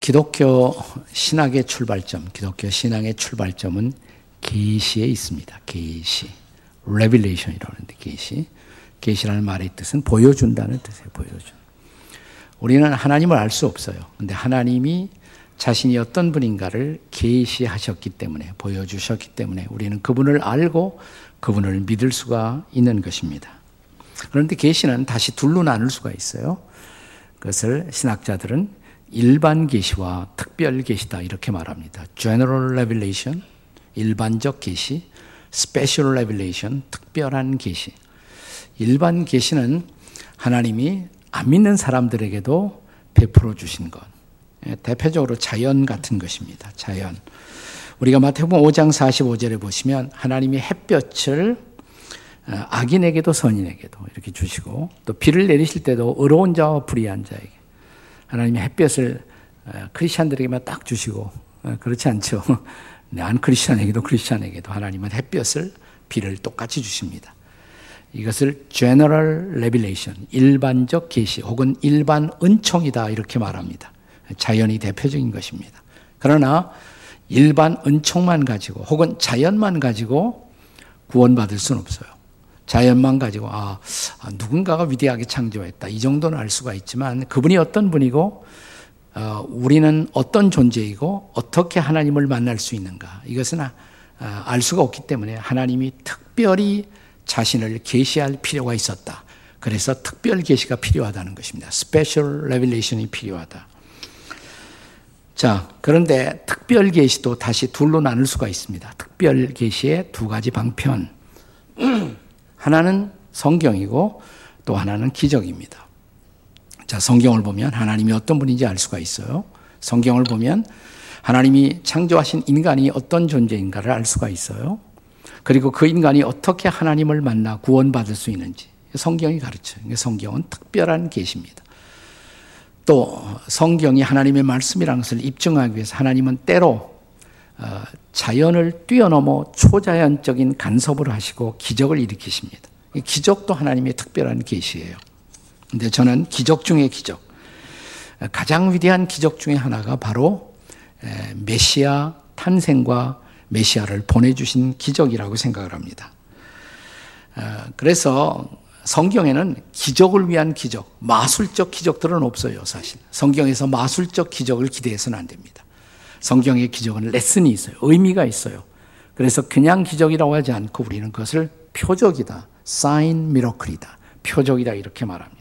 기독교 신학의 출발점, 기독교 신앙의 출발점은 계시에 있습니다. 계시. revelation이라고 하는데 계시. 계시라는 말의 뜻은 보여준다는 뜻이에요. 보여준. 우리는 하나님을 알 수 없어요. 근데 하나님이 자신이 어떤 분인가를 계시하셨기 때문에 보여주셨기 때문에 우리는 그분을 알고 그분을 믿을 수가 있는 것입니다. 그런데 계시는 다시 둘로 나눌 수가 있어요. 그것을 신학자들은 일반 계시와 특별 계시다 이렇게 말합니다. general revelation 일반적 계시, special revelation 특별한 계시. 일반 계시는 하나님이 안 믿는 사람들에게도 베풀어 주신 것. 예, 대표적으로 자연 같은 것입니다. 자연. 우리가 마태복음 5장 45절에 보시면 하나님이 햇볕을 어, 악인에게도 선인에게도 이렇게 주시고 또 비를 내리실 때도 의로운 자와 불의한 자에게 하나님이 햇볕을 어, 크리스천들에게만 딱 주시고 어, 그렇지 않죠. 안 크리스천에게도 크리스천에게도 하나님은 햇볕을 비를 똑같이 주십니다. 이것을 general revelation, 일반적 계시 혹은 일반 은총이다 이렇게 말합니다. 자연이 대표적인 것입니다. 그러나 일반 은총만 가지고 혹은 자연만 가지고 구원받을 수는 없어요. 자연만 가지고 아, 아, 누군가가 위대하게 창조했다 이 정도는 알 수가 있지만 그분이 어떤 분이고 어, 우리는 어떤 존재이고 어떻게 하나님을 만날 수 있는가 이것은 아, 아, 알 수가 없기 때문에 하나님이 특별히 자신을 계시할 필요가 있었다. 그래서 특별 계시가 필요하다는 것입니다. special revelation이 필요하다. 자, 그런데 특별 계시도 다시 둘로 나눌 수가 있습니다. 특별 계시의 두 가지 방편. 하나는 성경이고 또 하나는 기적입니다. 자, 성경을 보면 하나님이 어떤 분인지 알 수가 있어요. 성경을 보면 하나님이 창조하신 인간이 어떤 존재인가를 알 수가 있어요. 그리고 그 인간이 어떻게 하나님을 만나 구원받을 수 있는지 성경이 가르쳐요. 성경은 특별한 계시입니다. 또 성경이 하나님의 말씀이라는 것을 입증하기 위해서 하나님은 때로 어, 자연을 뛰어넘어 초자연적인 간섭을 하시고 기적을 일으키십니다. 기적도 하나님의 특별한 계시예요. 근데 저는 기적 중의 기적, 가장 위대한 기적 중의 하나가 바로 메시아 탄생과 메시아를 보내주신 기적이라고 생각을 합니다. 어, 그래서 성경에는 기적을 위한 기적, 마술적 기적들은 없어요, 사실. 성경에서 마술적 기적을 기대해서는 안 됩니다. 성경의 기적은 레슨이 있어요. 의미가 있어요. 그래서 그냥 기적이라고 하지 않고 우리는 그것을 표적이다. 사인 미러클이다. 표적이다 이렇게 말합니다.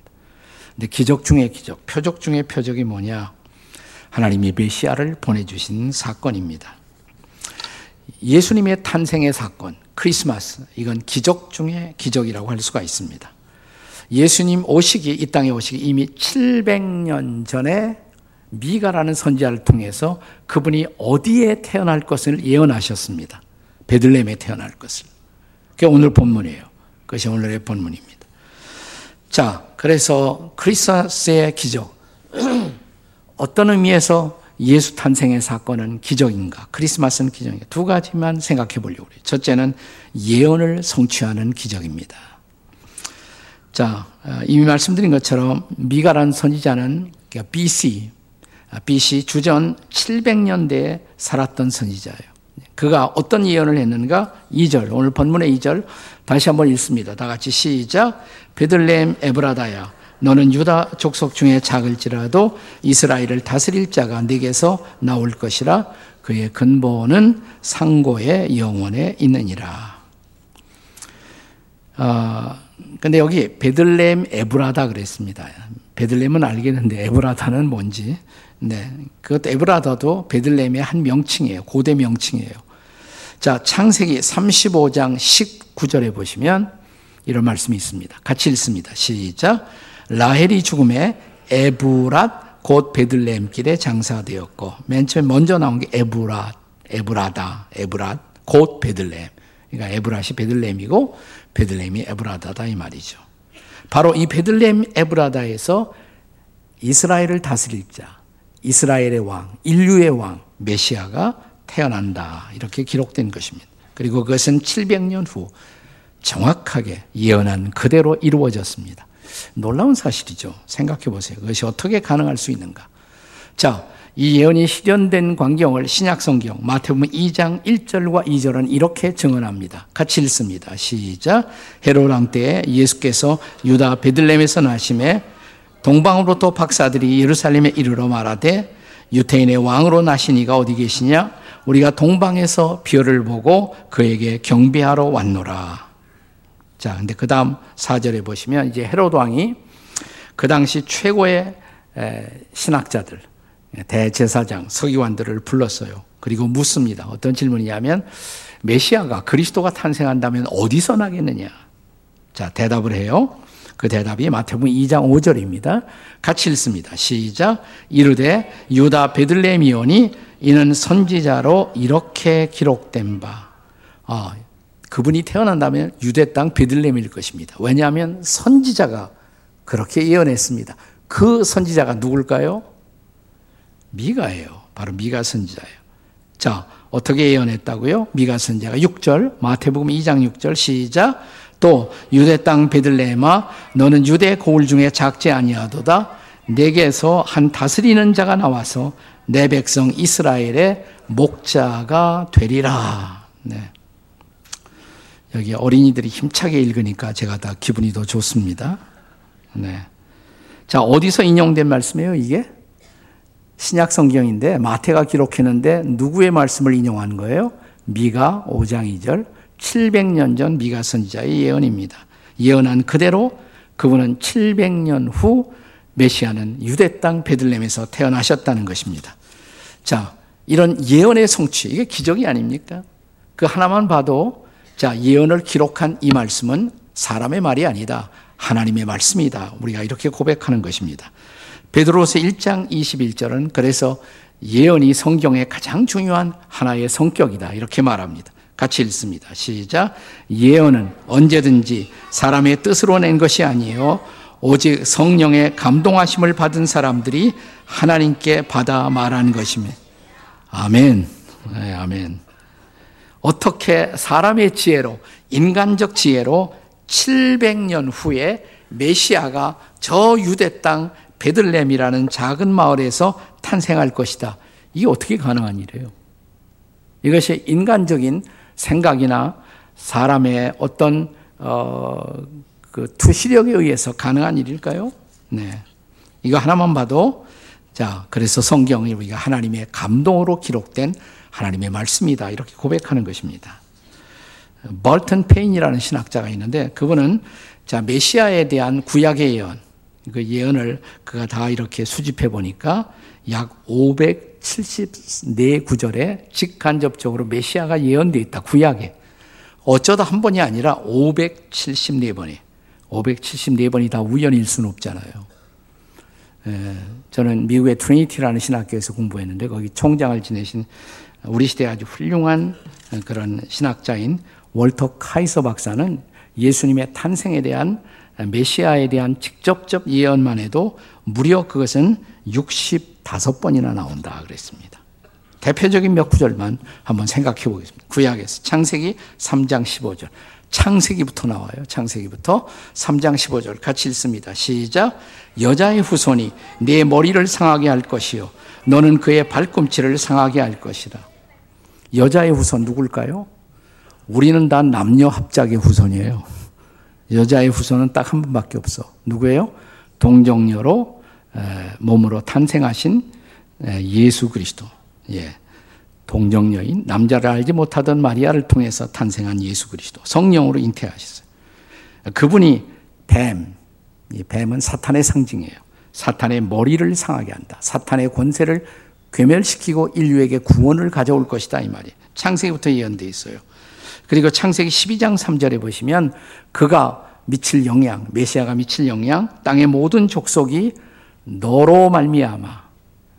근데 기적 중의 기적, 표적 중의 표적이 뭐냐? 하나님이 메시아를 보내 주신 사건입니다. 예수님의 탄생의 사건, 크리스마스, 이건 기적 중의 기적이라고 할 수가 있습니다. 예수님 오시기, 이 땅에 오시기 이미 700년 전에 미가라는 선지자를 통해서 그분이 어디에 태어날 것을 예언하셨습니다. 베들레헴에 태어날 것을. 그게 오늘 본문이에요. 그것이 오늘의 본문입니다. 자, 그래서 크리스마스의 기적. 어떤 의미에서 예수 탄생의 사건은 기적인가? 크리스마스는 기적인가? 두 가지만 생각해 보려고 그래요. 첫째는 예언을 성취하는 기적입니다. 자, 어, 이미 말씀드린 것처럼 미가라는 선지자는 BC, BC 주전 700년대에 살았던 선지자예요. 그가 어떤 예언을 했는가? 2절, 오늘 본문의 2절 다시 한번 읽습니다. 다 같이 시작. 베들레헴 에브라다야, 너는 유다 족속 중에 작을지라도 이스라엘을 다스릴 자가 네게서 나올 것이라 그의 근본은 상고의 영원에 있느니라. 아, 근데 여기 베들레헴 에브라다 그랬습니다. 베들레헴은 알겠는데 에브라다는 뭔지. 네. 그것 에브라다도 베들레헴의 한 명칭이에요. 고대 명칭이에요. 자, 창세기 35장 19절에 보시면 이런 말씀이 있습니다. 같이 읽습니다. 시작. 라헬이 죽음에 에브랏 곧 베들레헴 길에 장사되었고 맨 처음 먼저 나온 게 에브랏, 에브라다, 에브랏 곧 베들레헴. 그러니까 에브랏이 베들레헴이고 베들레헴이 에브라다다 이 말이죠. 바로 이 베들레헴 에브라다에서 이스라엘을 다스릴 자, 이스라엘의 왕, 인류의 왕, 메시아가 태어난다. 이렇게 기록된 것입니다. 그리고 그것은 700년 후 정확하게 예언한 그대로 이루어졌습니다. 놀라운 사실이죠. 생각해 보세요. 그것이 어떻게 가능할 수 있는가? 자, 이 예언이 실현된 광경을 신약 성경 마태복음 2장 1절과 2절은 이렇게 증언합니다. 같이 읽습니다. 시작. 헤롯 왕 때에 예수께서 유다 베들레헴에서 나심에 동방으로부터 박사들이 예루살렘에 이르러 말하되 유태인의 왕으로 나신 이가 어디 계시냐? 우리가 동방에서 별을 보고 그에게 경배하러 왔노라. 자, 근데 그 다음 4절에 보시면 이제 헤롯 왕이 그 당시 최고의 신학자들, 대제사장, 서기관들을 불렀어요. 그리고 묻습니다. 어떤 질문이냐면 메시아가 그리스도가 탄생한다면 어디서 나겠느냐? 자, 대답을 해요. 그 대답이 마태복음 2장 5절입니다. 같이 읽습니다. 시작. 이르되 유다 베들레헴이오니 이는 선지자로 이렇게 기록된 바. 아, 그분이 태어난다면 유대 땅 베들레헴일 것입니다. 왜냐하면 선지자가 그렇게 예언했습니다. 그 선지자가 누굴까요? 미가예요. 바로 미가 선지자예요. 자, 어떻게 예언했다고요? 미가 선지자가 6절, 마태복음 2장 6절 시작. 또 유대 땅 베들레헴아 너는 유대 고을 중에 작지 아니하도다 내게서 한 다스리는 자가 나와서 내 백성 이스라엘의 목자가 되리라. 네. 여기 어린이들이 힘차게 읽으니까 제가 다 기분이 더 좋습니다. 네. 자, 어디서 인용된 말씀이에요, 이게? 신약 성경인데 마태가 기록했는데 누구의 말씀을 인용한 거예요? 미가 5장 2절 700년 전 미가 선지자의 예언입니다. 예언한 그대로 그분은 700년 후 메시아는 유대 땅 베들렘에서 태어나셨다는 것입니다. 자, 이런 예언의 성취, 이게 기적이 아닙니까? 그 하나만 봐도 자, 예언을 기록한 이 말씀은 사람의 말이 아니다. 하나님의 말씀이다. 우리가 이렇게 고백하는 것입니다. 베드로서 1장 21절은 그래서 예언이 성경의 가장 중요한 하나의 성격이다. 이렇게 말합니다. 같이 읽습니다. 시작. 예언은 언제든지 사람의 뜻으로 낸 것이 아니에요. 오직 성령의 감동하심을 받은 사람들이 하나님께 받아 말하는 것입니다. 아멘. 네, 아멘. 어떻게 사람의 지혜로, 인간적 지혜로 700년 후에 메시아가 저 유대 땅 베들렘이라는 작은 마을에서 탄생할 것이다. 이게 어떻게 가능한 일이에요? 이것이 인간적인 생각이나 사람의 어떤 어, 그 투시력에 의해서 가능한 일일까요? 네. 이거 하나만 봐도 자, 그래서 성경이 우리가 하나님의 감동으로 기록된 하나님의 말씀이다. 이렇게 고백하는 것입니다. 벌턴 페인이라는 신학자가 있는데 그분은 자, 메시아에 대한 구약의 예언, 그 예언을 그가 다 이렇게 수집해 보니까 약 574 구절에 직간접적으로 메시아가 예언되어 있다. 구약에. 어쩌다 한 번이 아니라 574번이. 574번이 다 우연일 수는 없잖아요. 에, 저는 미국의 트리니티라는 신학교에서 공부했는데 거기 총장을 지내신 우리 시대 아주 훌륭한 그런 신학자인 월터 카이서 박사는 예수님의 탄생에 대한 메시아에 대한 직접적 예언만 해도 무려 그것은 65번이나 나온다 그랬습니다. 대표적인 몇 구절만 한번 생각해 보겠습니다. 구약에서 창세기 3장 15절. 창세기부터 나와요. 창세기부터 3장 15절 같이 읽습니다. 시작. 여자의 후손이 내 머리를 상하게 할 것이요. 너는 그의 발꿈치를 상하게 할 것이다. 여자의 후손 누굴까요? 우리는 다 남녀 합작의 후손이에요. 여자의 후손은 딱 한 분밖에 없어. 누구예요? 동정녀로 몸으로 탄생하신 예수 그리스도. 예. 동정녀인 남자를 알지 못하던 마리아를 통해서 탄생한 예수 그리스도. 성령으로 잉태하셨어요. 그분이 뱀. 이 뱀은 사탄의 상징이에요. 사탄의 머리를 상하게 한다. 사탄의 권세를 괴멸시키고 인류에게 구원을 가져올 것이다. 이 말이 창세기부터 예언되어 있어요. 그리고 창세기 12장 3절에 보시면 그가 미칠 영향, 메시아가 미칠 영향, 땅의 모든 족속이 너로 말미암아,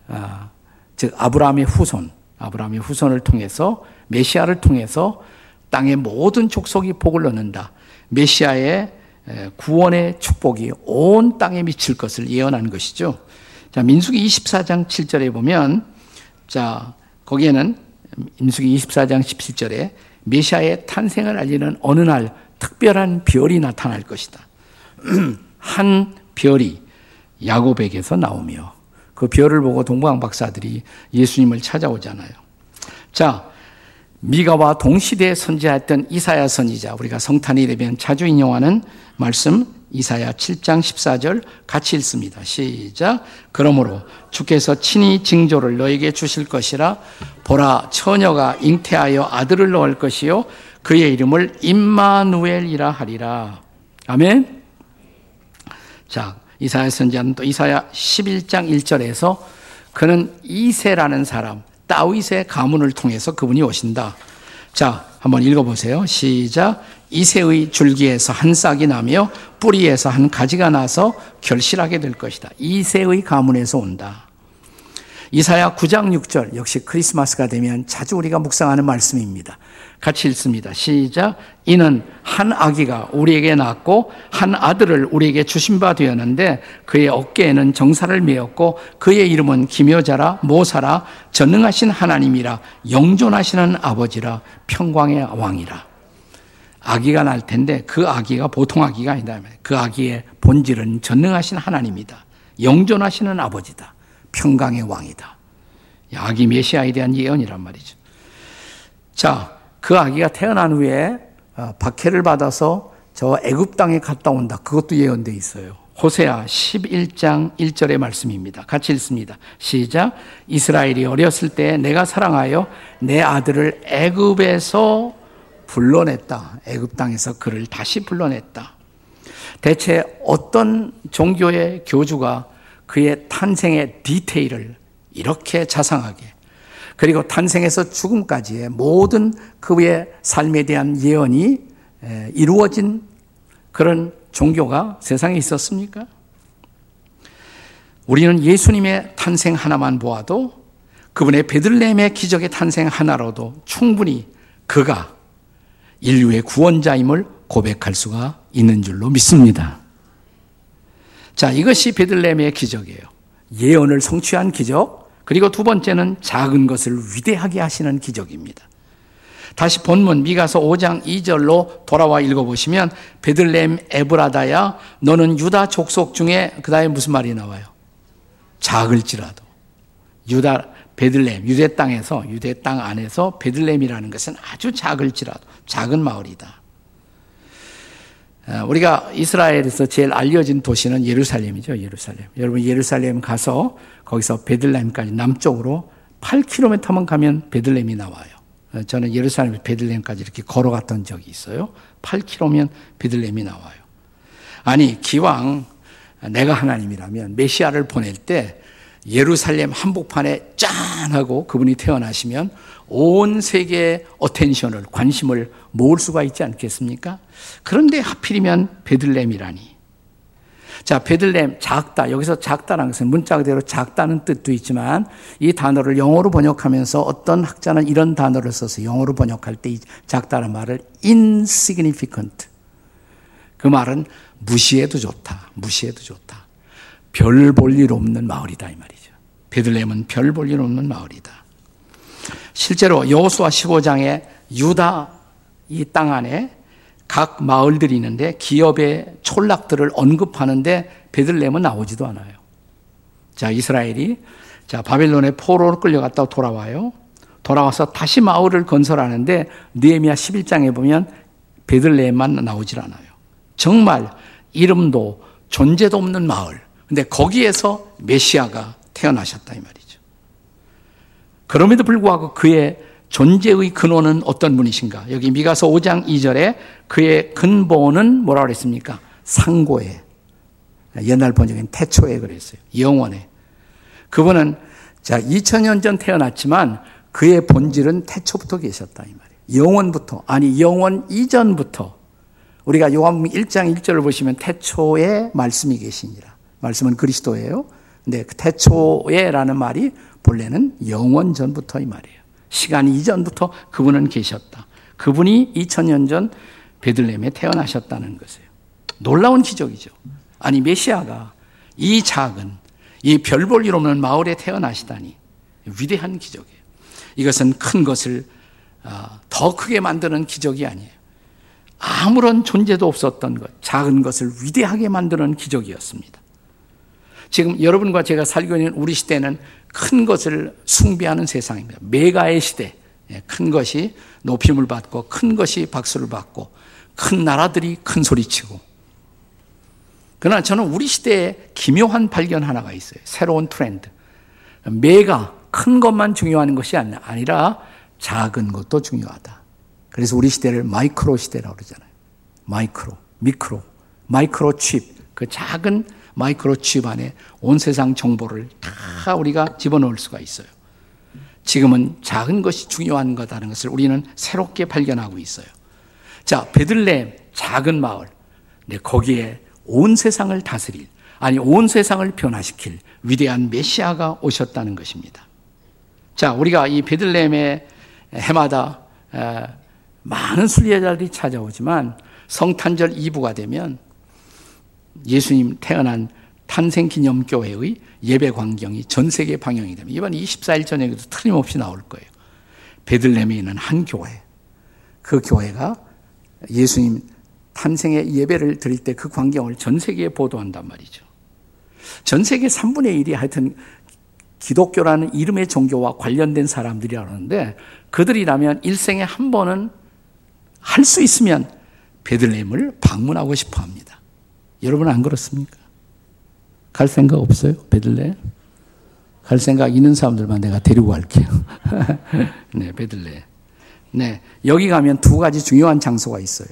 아, 즉 아브라함의 후손, 아브라함의 후손을 통해서 메시아를 통해서 땅의 모든 족속이 복을 얻는다. 메시아의 구원의 축복이 온 땅에 미칠 것을 예언한 것이죠. 자, 민수기 24장 7절에 보면 자, 거기에는 민수기 24장 17절에 메시아의 탄생을 알리는 어느 날 특별한 별이 나타날 것이다. 한 별이 야곱에게서 나오며 그 별을 보고 동방 박사들이 예수님을 찾아오잖아요. 자, 미가와 동시대에 선지했던 이사야 선지자 우리가 성탄이 되면 자주 인용하는 말씀 이사야 7장 14절 같이 읽습니다. 시작. 그러므로 주께서 친히 징조를 너에게 주실 것이라 보라 처녀가 잉태하여 아들을 낳을 것이요 그의 이름을 임마누엘이라 하리라. 아멘. 자, 이사야 선지자는 또 이사야 11장 1절에서 그는 이세라는 사람 다윗의 가문을 통해서 그분이 오신다. 자, 한번 읽어 보세요. 시작. 이새의 줄기에서 한 싹이 나며 뿌리에서 한 가지가 나서 결실하게 될 것이다. 이새의 가문에서 온다. 이사야 9장 6절 역시 크리스마스가 되면 자주 우리가 묵상하는 말씀입니다. 같이 읽습니다. 시작. 이는 한 아기가 우리에게 낳고 한 아들을 우리에게 주신 바 되었는데 그의 어깨에는 정사를 메었고 그의 이름은 기묘자라 모사라 전능하신 하나님이라 영존하시는 아버지라 평광의 왕이라. 아기가 날 텐데 그 아기가 보통 아기가 아니다. 그 아기의 본질은 전능하신 하나님이다. 영존하시는 아버지다. 평강의 왕이다. 아기 메시아에 대한 예언이란 말이죠. 자, 그 아기가 태어난 후에 어, 박해를 받아서 저 애굽 땅에 갔다 온다. 그것도 예언돼 있어요. 호세아 11장 1절의 말씀입니다. 같이 읽습니다. 시작. 이스라엘이 어렸을 때 내가 사랑하여 내 아들을 애굽에서 불러냈다. 애굽 땅에서 그를 다시 불러냈다. 대체 어떤 종교의 교주가 그의 탄생의 디테일을 이렇게 자상하게 그리고 탄생에서 죽음까지의 모든 그의 삶에 대한 예언이 이루어진 그런 종교가 세상에 있었습니까? 우리는 예수님의 탄생 하나만 보아도 그분의 베들레헴의 기적의 탄생 하나로도 충분히 그가 인류의 구원자임을 고백할 수가 있는 줄로 믿습니다. 자, 이것이 베들레헴의 기적이에요. 예언을 성취한 기적, 그리고 두 번째는 작은 것을 위대하게 하시는 기적입니다. 다시 본문 미가서 5장 2절로 돌아와 읽어보시면 베들레헴 에브라다야 너는 유다 족속 중에 그 다음에 무슨 말이 나와요? 작을지라도 유다 베들레헴 유대 땅에서 유대 땅 안에서 베들레헴이라는 것은 아주 작을지라도 작은 마을이다. 어, 우리가 이스라엘에서 제일 알려진 도시는 예루살렘이죠. 예루살렘. 여러분 예루살렘 가서 거기서 베들레헴까지 남쪽으로 8km만 가면 베들레헴이 나와요. 어, 저는 예루살렘 베들레헴까지 이렇게 걸어갔던 적이 있어요. 8km면 베들레헴이 나와요. 아니 기왕 내가 하나님이라면 메시아를 보낼 때 예루살렘 한복판에 짠 하고 그분이 태어나시면 온 세계의 attention을 관심을 모을 수가 있지 않겠습니까? 그런데 하필이면 베들렘이라니. 자, 베들렘 작다. 여기서 작다라는 것은 문자 그대로 작다는 뜻도 있지만 이 단어를 영어로 번역하면서 어떤 학자는 이런 단어를 써서 영어로 번역할 때 이 작다는 말을 insignificant. 그 말은 무시해도 좋다. 무시해도 좋다. 별 볼 일 없는 마을이다 이 말이죠. 베들렘은 별 볼 일 없는 마을이다. 실제로 여호수아 15장에 유다 이 땅 안에 각 마을들이 있는데 기업의 촌락들을 언급하는데 베들레헴은 나오지도 않아요. 자, 이스라엘이 자, 바벨론의 포로로 끌려갔다 돌아와요. 돌아와서 다시 마을을 건설하는데 느헤미야 11장에 보면 베들레헴만 나오질 않아요. 정말 이름도 존재도 없는 마을. 근데 거기에서 메시아가 태어나셨다 이 말이죠. 그럼에도 불구하고 그의 존재의 근원은 어떤 분이신가? 여기 미가서 5장 2절에 그의 근본은 뭐라 그랬습니까? 상고에. 옛날 번역엔 태초에 그랬어요. 영원에. 그분은 자, 2000년 전 태어났지만 그의 본질은 태초부터 계셨다 이 말이에요. 영원부터 아니 영원 이전부터 우리가 요한복음 1장 1절을 보시면 태초에 말씀이 계시니라. 말씀은 그리스도예요. 근데 그 태초에라는 말이 본래는 영원 전부터 이 말이에요. 시간 이전부터 그분은 계셨다. 그분이 2000년 전 베들레헴에 태어나셨다는 것이에요. 놀라운 기적이죠. 아니 메시아가 이 작은 이 별 볼 일 없는 마을에 태어나시다니 위대한 기적이에요. 이것은 큰 것을 아, 더 크게 만드는 기적이 아니에요. 아무런 존재도 없었던 것, 작은 것을 위대하게 만드는 기적이었습니다. 지금 여러분과 제가 살고 있는 우리 시대는 큰 것을 숭배하는 세상입니다. 메가의 시대. 예, 큰 것이 높임을 받고 큰 것이 박수를 받고 큰 나라들이 큰 소리치고 그러나 저는 우리 시대에 기묘한 발견 하나가 있어요. 새로운 트렌드. 메가 큰 것만 중요한 것이 아니라 작은 것도 중요하다. 그래서 우리 시대를 마이크로 시대라고 그러잖아요. 마이크로, 미크로, 마이크로 칩. 그 작은 마이크로 칩 안에 온 세상 정보를 다 우리가 집어넣을 수가 있어요. 지금은 작은 것이 중요한 거다는 것을 우리는 새롭게 발견하고 있어요. 자, 베들레헴 작은 마을. 네, 거기에 온 세상을 다스릴 아니 온 세상을 변화시킬 위대한 메시아가 오셨다는 것입니다. 자, 우리가 이 베들레헴의 해마다 많은 순례자들이 찾아오지만 성탄절 2부가 되면 예수님 태어난 탄생기념교회의 예배 광경이 전 세계에 방영이 됩니다. 이번 24일 저녁에도 틀림없이 나올 거예요. 베들레헴에 있는 한 교회. 그 교회가 예수님 탄생의 예배를 드릴 때 그 광경을 전 세계에 보도한단 말이죠. 전 세계 3분의 1이 하여튼 기독교라는 이름의 종교와 관련된 사람들이라는데 그들이라면 일생에 한 번은 할 수 있으면 베들레헴을 방문하고 싶어 합니다. 여러분 안 그렇습니까? 갈 생각 없어요? 베들레헴? 갈 생각 있는 사람들만 내가 데리고 갈게요. 네, 베들레헴. 네, 여기 가면 두 가지 중요한 장소가 있어요.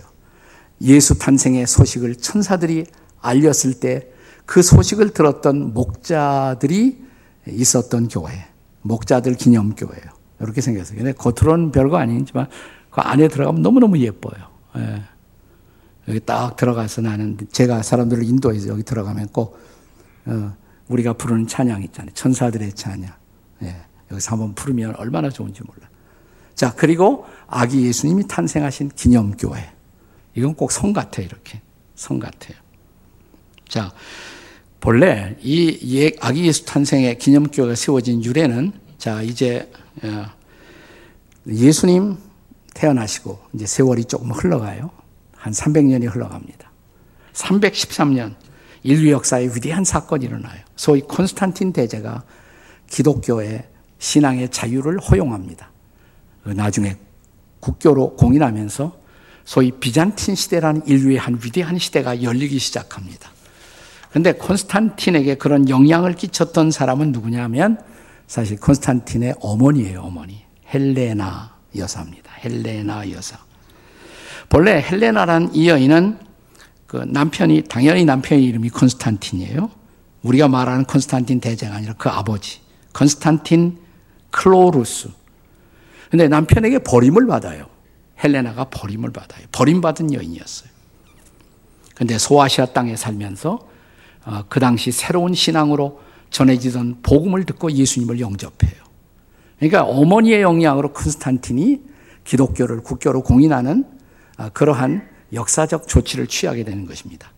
예수 탄생의 소식을 천사들이 알렸을 때 그 소식을 들었던 목자들이 있었던 교회, 목자들 기념교회예요. 이렇게 생겼어요. 근데 겉으로는 별거 아니지만 그 안에 들어가면 너무너무 예뻐요. 예. 여기 딱 들어가서 나는 제가 사람들을 인도해서 여기 들어가면 꼭 어, 우리가 부르는 찬양 있잖아요. 천사들의 찬양. 예. 여기서 한번 부르면 얼마나 좋은지 몰라. 자, 그리고 아기 예수님이 탄생하신 기념교회. 이건 꼭 성 같아요, 이렇게. 성 같아요. 자, 본래 이 아기 예수 탄생의 기념교회가 세워진 유래는 자, 이제 어, 예수님 태어나시고 이제 세월이 조금 흘러가요. 한 300년이 흘러갑니다. 313년 인류 역사에 위대한 사건이 일어나요. 소위 콘스탄틴 대제가 기독교의 신앙의 자유를 허용합니다. 그 나중에 국교로 공인하면서 소위 비잔틴 시대라는 인류의 한 위대한 시대가 열리기 시작합니다. 근데 콘스탄틴에게 그런 영향을 끼쳤던 사람은 누구냐면 사실 콘스탄틴의 어머니예요, 어머니. 헬레나 여사입니다. 헬레나 여사. 본래 헬레나란 이 여인은 그 남편이 당연히 남편의 이름이 콘스탄틴이에요. 우리가 말하는 콘스탄틴 대제가 아니라 그 아버지 콘스탄틴 클로루스. 근데 남편에게 버림을 받아요. 헬레나가 버림을 받아요. 버림받은 여인이었어요. 근데 소아시아 땅에 살면서 어, 그 당시 새로운 신앙으로 전해지던 복음을 듣고 예수님을 영접해요. 그러니까 어머니의 영향으로 콘스탄틴이 기독교를 국교로 공인하는 어, 그러한 역사적 조치를 취하게 되는 것입니다.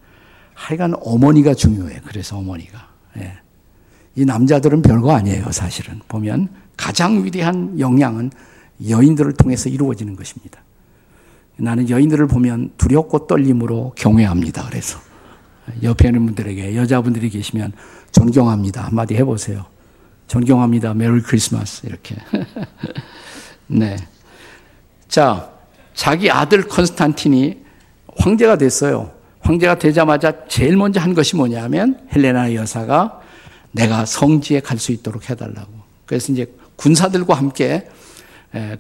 하여간 어머니가 중요해. 그래서 어머니가. 예. 이 남자들은 별거 아니에요, 사실은. 보면 가장 위대한 영향은 여인들을 통해서 이루어지는 것입니다. 나는 여인들을 보면 두렵고 떨림으로 경외합니다. 그래서 옆에 있는 분들에게 여자분들이 계시면 존경합니다. 한마디 해보세요. 존경합니다. 메리 크리스마스. 이렇게. 네. 자, 자기 아들 컨스탄틴이 황제가 됐어요. 황제가 되자마자 제일 먼저 한 것이 뭐냐면 헬레나 여사가 내가 성지에 갈 수 있도록 해달라고. 그래서 이제 군사들과 함께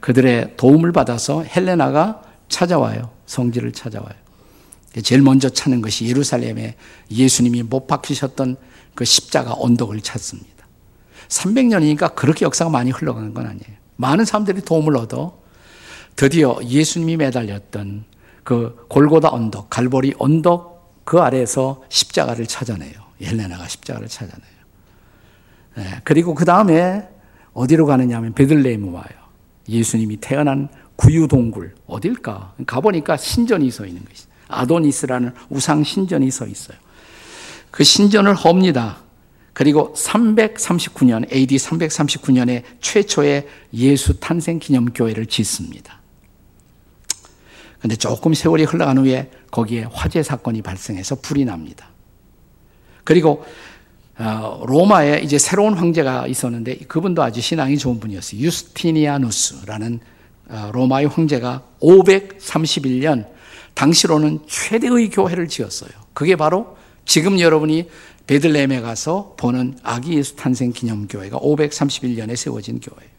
그들의 도움을 받아서 헬레나가 찾아와요. 성지를 찾아와요. 제일 먼저 찾는 것이 예루살렘에 예수님이 못 박히셨던 그 십자가 언덕을 찾습니다. 300년이니까 그렇게 역사가 많이 흘러가는 건 아니에요. 많은 사람들이 도움을 얻어 드디어 예수님이 매달렸던 그 골고다 언덕, 갈보리 언덕 그 아래에서 십자가를 찾아내요. 헬레나가 십자가를 찾아내요. 네, 그리고 그 다음에 어디로 가느냐 하면 베들레헴 와요. 예수님이 태어난 구유동굴 어딜까? 가보니까 신전이 서 있는 것이 아도니스라는 우상 신전이 서 있어요. 그 신전을 헙니다. 그리고 339년, AD 339년에 최초의 예수 탄생 기념 교회를 짓습니다. 근데 조금 세월이 흘러간 후에 거기에 화재 사건이 발생해서 불이 납니다. 그리고 어, 로마에 이제 새로운 황제가 있었는데 그분도 아주 신앙이 좋은 분이었어요. 유스티니아누스라는 어, 로마의 황제가 531년 당시로는 최대의 교회를 지었어요. 그게 바로 지금 여러분이 베들레헴에 가서 보는 아기 예수 탄생 기념 교회가 531년에 세워진 교회예요.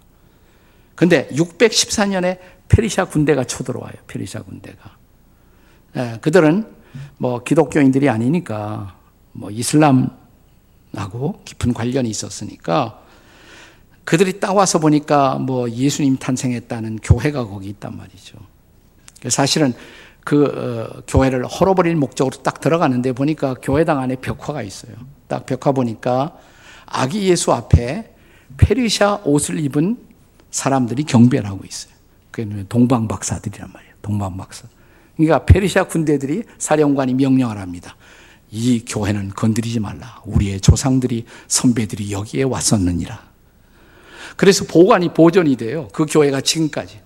근데 614년에 페르시아 군대가 쳐들어와요. 페르시아 군대가. 예, 그들은 뭐 기독교인들이 아니니까 뭐 이슬람하고 깊은 관련이 있었으니까 그들이 따와서 보니까 뭐 예수님 탄생했다는 교회가 거기 있단 말이죠. 사실은 그 어, 교회를 헐어버릴 목적으로 딱 들어가는데 보니까 교회당 안에 벽화가 있어요. 딱 벽화 보니까 아기 예수 앞에 페르시아 옷을 입은 사람들이 경배를 하고 있어요. 그 동방 박사들이란 말이에요. 동방 박사. 그러니까 페르시아 군대들이 사령관이 명령을 합니다. 이 교회는 건드리지 말라. 우리의 조상들이 선배들이 여기에 왔었느니라. 그래서 보관이 보존이 돼요. 그 교회가 지금까지.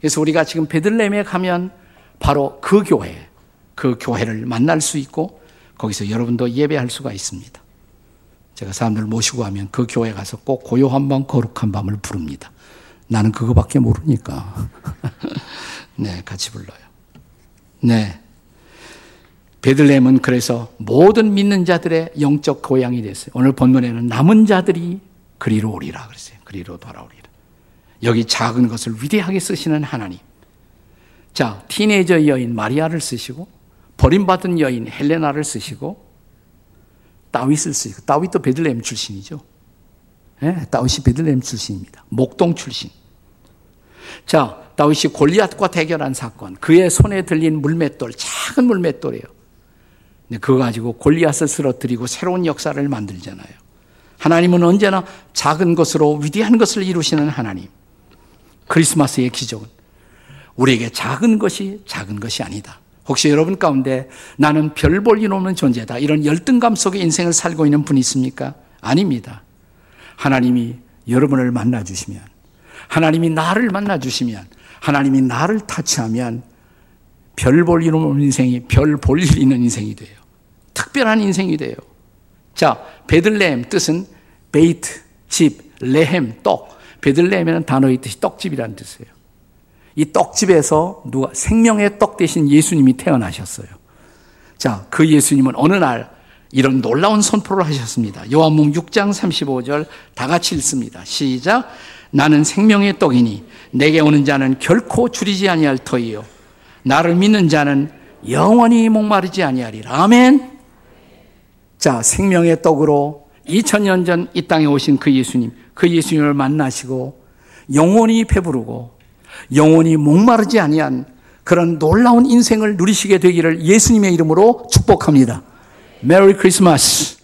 그래서 우리가 지금 베들레헴에 가면 바로 그 교회, 그 교회를 만날 수 있고 거기서 여러분도 예배할 수가 있습니다. 제가 사람들 모시고 가면 그 교회 가서 꼭 고요한 밤, 거룩한 밤을 부릅니다. 나는 그거밖에 모르니까. 네, 같이 불러요. 네. 베들레헴은 그래서 모든 믿는 자들의 영적 고향이 됐어요. 오늘 본문에는 남은 자들이 그리로 오리라 그랬어요. 그리로 돌아오리라. 여기 작은 것을 위대하게 쓰시는 하나님. 자, 티네이저 여인 마리아를 쓰시고 버림받은 여인 헬레나를 쓰시고 다윗을 쓰시고 다윗도 베들레헴 출신이죠. 네, 다윗이 베들레헴 출신입니다. 목동 출신. 자, 다윗이 골리앗과 대결한 사건. 그의 손에 들린 물맷돌, 작은 물맷돌이에요. 그거 가지고 골리앗을 쓰러뜨리고 새로운 역사를 만들잖아요. 하나님은 언제나 작은 것으로 위대한 것을 이루시는 하나님. 크리스마스의 기적은 우리에게 작은 것이 작은 것이 아니다. 혹시 여러분 가운데 나는 별 볼 일 없는 존재다. 이런 열등감 속에 인생을 살고 있는 분이 있습니까? 아닙니다. 하나님이 여러분을 만나주시면, 하나님이 나를 만나 주시면, 하나님이 나를 타치하면 별 볼 일 없는 인생이 별 볼 일 있는 인생이 돼요. 특별한 인생이 돼요. 자, 베들레헴 뜻은 בית, 집, לחם, 떡. 베들레헴에는 단어의 뜻이 떡집이라는 뜻이에요. 이 떡집에서 누가 생명의 떡 되신 예수님이 태어나셨어요. 자, 그 예수님은 어느 날 이런 놀라운 선포를 하셨습니다. 요한복음 6장 35절 다 같이 읽습니다. 시작. 나는 생명의 떡이니 내게 오는 자는 결코 주리지 아니할 터이요 나를 믿는 자는 영원히 목마르지 아니하리라. 아멘. 자, 생명의 떡으로 2000년 전 이 땅에 오신 그 예수님, 그 예수님을 만나시고 영원히 배부르고 영원히 목마르지 아니한 그런 놀라운 인생을 누리시게 되기를 예수님의 이름으로 축복합니다. 메리 크리스마스.